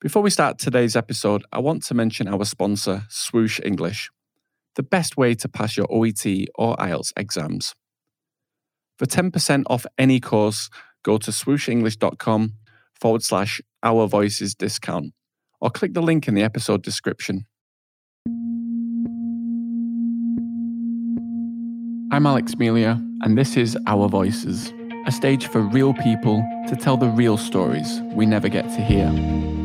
Before we start today's episode, I want to mention our sponsor, Swoosh English, the best way to pass your OET or IELTS exams. For 10% off any course, go to swooshenglish.com forward slash our voices discount or click the link in the episode description. I'm Alex Melia, and this is Our Voices, a stage for real people to tell the real stories we never get to hear.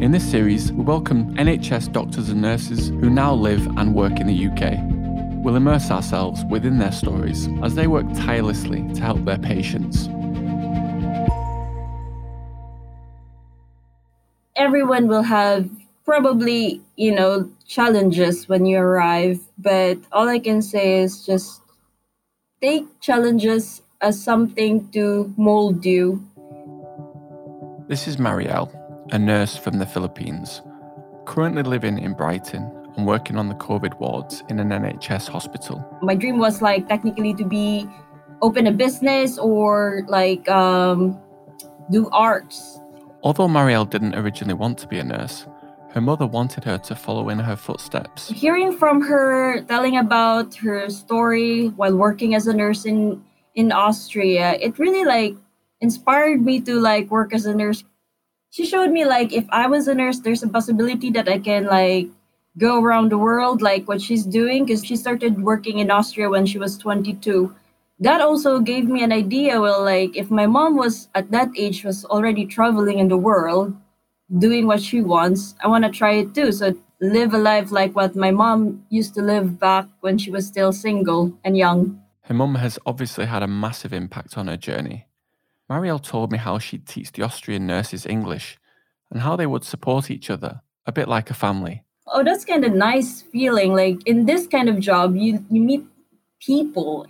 In this series, we welcome NHS doctors and nurses who now live and work in the UK. We'll immerse ourselves within their stories as they work tirelessly to help their patients. Everyone will have probably, you know, challenges when you arrive, but all I can say is just take challenges as something to mold you. This is Marielle, a nurse from the Philippines, currently living in Brighton and working on the COVID wards in an NHS hospital. My dream was like technically to be open a business or like um, do arts. Although Marielle didn't originally want to be a nurse, her mother wanted her to follow in her footsteps. Hearing from her telling about her story while working as a nurse in in Austria, it really like inspired me to like work as a nurse. She showed me like if I was a nurse, there's a possibility that I can like go around the world like what she's doing because she started working in Austria when she was 22. That also gave me an idea well like if my mom was at that age was already traveling in the world, doing what she wants, I want to try it too. So live a life like what my mom used to live back when she was still single and young. Her mum has obviously had a massive impact on her journey. Marielle told me how she'd teach the Austrian nurses English and how they would support each other, a bit like a family. Oh, that's kind of nice feeling. Like in this kind of job, you, you meet people.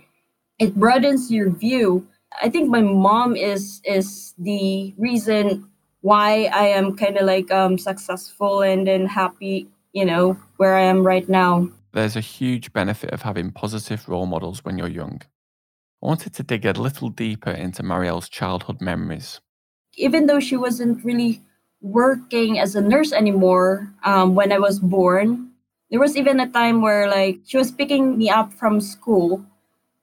It broadens your view. I think my mom is is the reason why I am kind of like um, successful and then happy, you know, where I am right now. There's a huge benefit of having positive role models when you're young. I wanted to dig a little deeper into Marielle's childhood memories. Even though she wasn't really working as a nurse anymore um, when I was born, there was even a time where like she was picking me up from school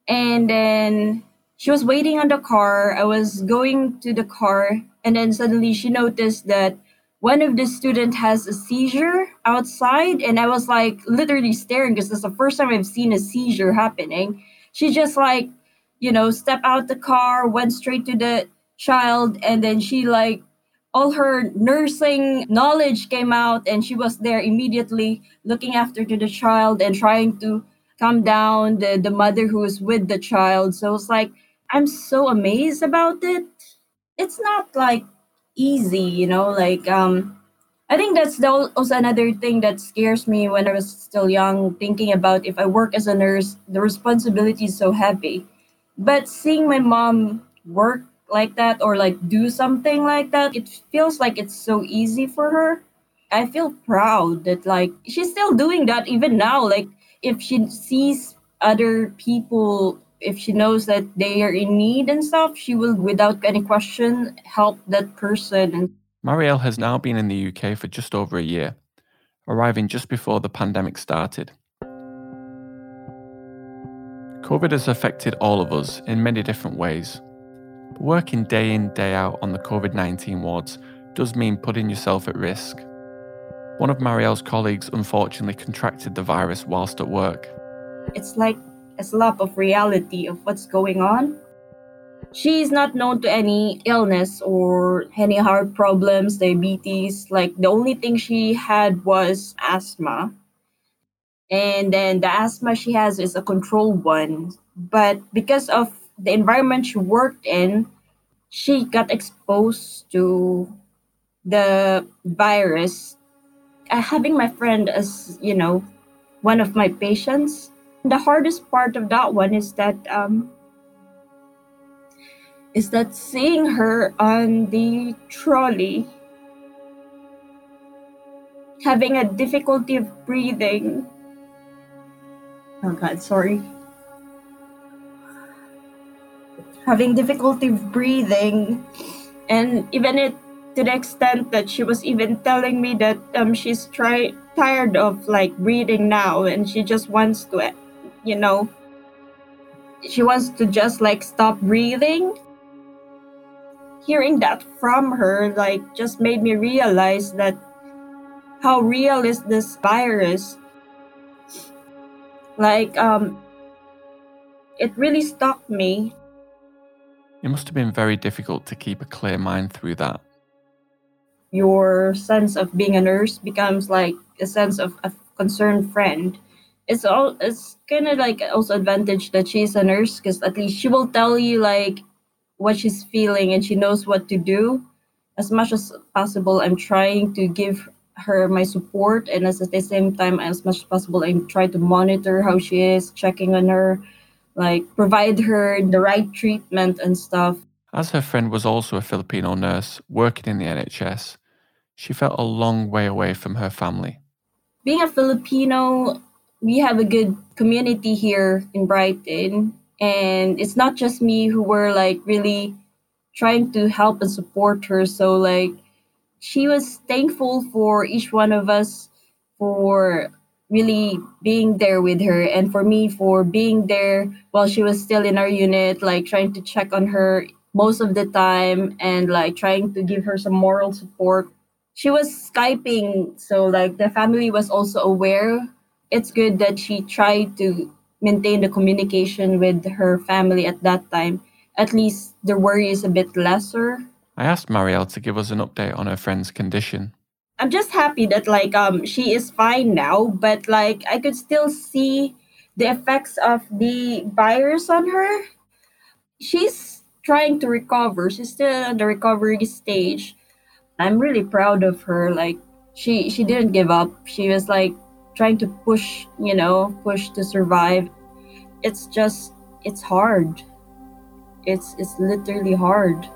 and then she was waiting on the car. I was going to the car and then suddenly she noticed that one of the student has a seizure outside and i was like literally staring because it's the first time i've seen a seizure happening she just like you know stepped out the car went straight to the child and then she like all her nursing knowledge came out and she was there immediately looking after to the child and trying to calm down the, the mother who was with the child so it's like i'm so amazed about it it's not like easy, you know, like um I think that's the, also another thing that scares me when I was still young, thinking about if I work as a nurse, the responsibility is so heavy. But seeing my mom work like that or like do something like that, it feels like it's so easy for her. I feel proud that like she's still doing that even now. Like if she sees other people if she knows that they are in need and stuff, she will, without any question, help that person. Marielle has now been in the UK for just over a year, arriving just before the pandemic started. COVID has affected all of us in many different ways. Working day in, day out on the COVID 19 wards does mean putting yourself at risk. One of Marielle's colleagues unfortunately contracted the virus whilst at work. It's like a slap of reality of what's going on. She is not known to any illness or any heart problems, diabetes. Like the only thing she had was asthma. And then the asthma she has is a controlled one. But because of the environment she worked in, she got exposed to the virus. Uh, having my friend as, you know, one of my patients, the hardest part of that one is that um, is that seeing her on the trolley having a difficulty of breathing oh god sorry. Having difficulty breathing and even it to the extent that she was even telling me that um, she's try- tired of like breathing now and she just wants to you know she wants to just like stop breathing. Hearing that from her like just made me realize that how real is this virus like um it really stuck me. It must have been very difficult to keep a clear mind through that. Your sense of being a nurse becomes like a sense of a concerned friend. It's all it's kind of like also advantage that she's a nurse because at least she will tell you like what she's feeling and she knows what to do. As much as possible i'm trying to give her my support and as at the same time as much as possible I try to monitor how she is checking on her like provide her the right treatment and stuff as her friend was also a filipino nurse working in the nhs she felt a long way away from her family being a filipino we have a good community here in Brighton. And it's not just me who were like really trying to help and support her. So, like, she was thankful for each one of us for really being there with her and for me for being there while she was still in our unit like trying to check on her most of the time and like trying to give her some moral support she was skyping so like the family was also aware it's good that she tried to maintain the communication with her family at that time. At least the worry is a bit lesser. I asked Marielle to give us an update on her friend's condition. I'm just happy that like um she is fine now, but like I could still see the effects of the virus on her. She's trying to recover. She's still in the recovery stage. I'm really proud of her. Like she she didn't give up. She was like trying to push, you know, push to survive. It's just it's hard. It's it's literally hard.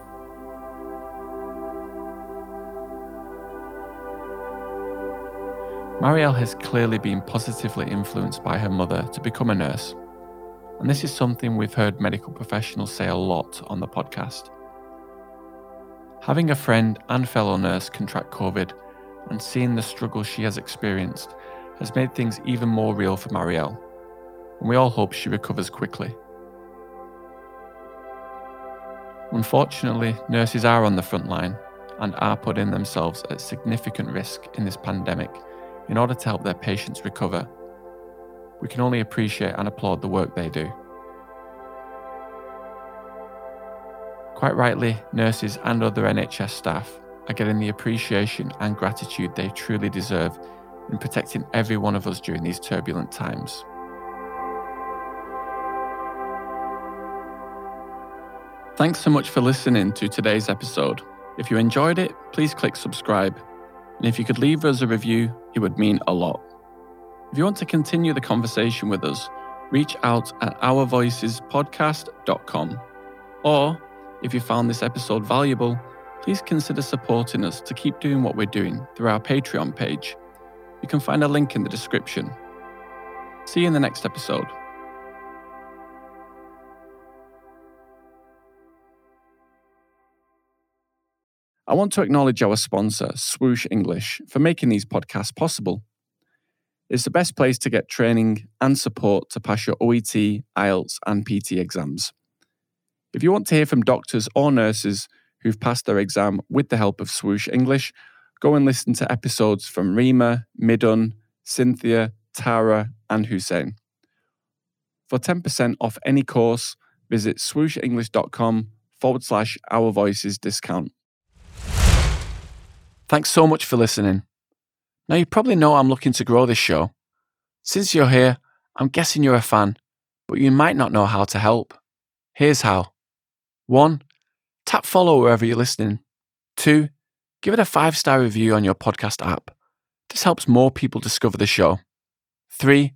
Marielle has clearly been positively influenced by her mother to become a nurse. And this is something we've heard medical professionals say a lot on the podcast. Having a friend and fellow nurse contract COVID and seeing the struggle she has experienced has made things even more real for Marielle, and we all hope she recovers quickly. Unfortunately, nurses are on the front line and are putting themselves at significant risk in this pandemic in order to help their patients recover. We can only appreciate and applaud the work they do. Quite rightly, nurses and other NHS staff are getting the appreciation and gratitude they truly deserve in protecting every one of us during these turbulent times. Thanks so much for listening to today's episode. If you enjoyed it, please click subscribe. And if you could leave us a review, it would mean a lot. If you want to continue the conversation with us, reach out at ourvoicespodcast.com. Or if you found this episode valuable, please consider supporting us to keep doing what we're doing through our Patreon page you can find a link in the description. See you in the next episode. I want to acknowledge our sponsor, Swoosh English, for making these podcasts possible. It's the best place to get training and support to pass your OET, IELTS, and PT exams. If you want to hear from doctors or nurses who've passed their exam with the help of Swoosh English, Go and listen to episodes from Rima, Midun, Cynthia, Tara, and Hussein. For 10% off any course, visit swooshenglish.com forward slash our voices discount. Thanks so much for listening. Now, you probably know I'm looking to grow this show. Since you're here, I'm guessing you're a fan, but you might not know how to help. Here's how 1. Tap follow wherever you're listening. 2 give it a five star review on your podcast app. This helps more people discover the show. 3.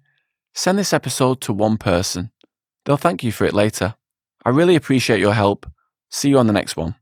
Send this episode to one person. They'll thank you for it later. I really appreciate your help. See you on the next one.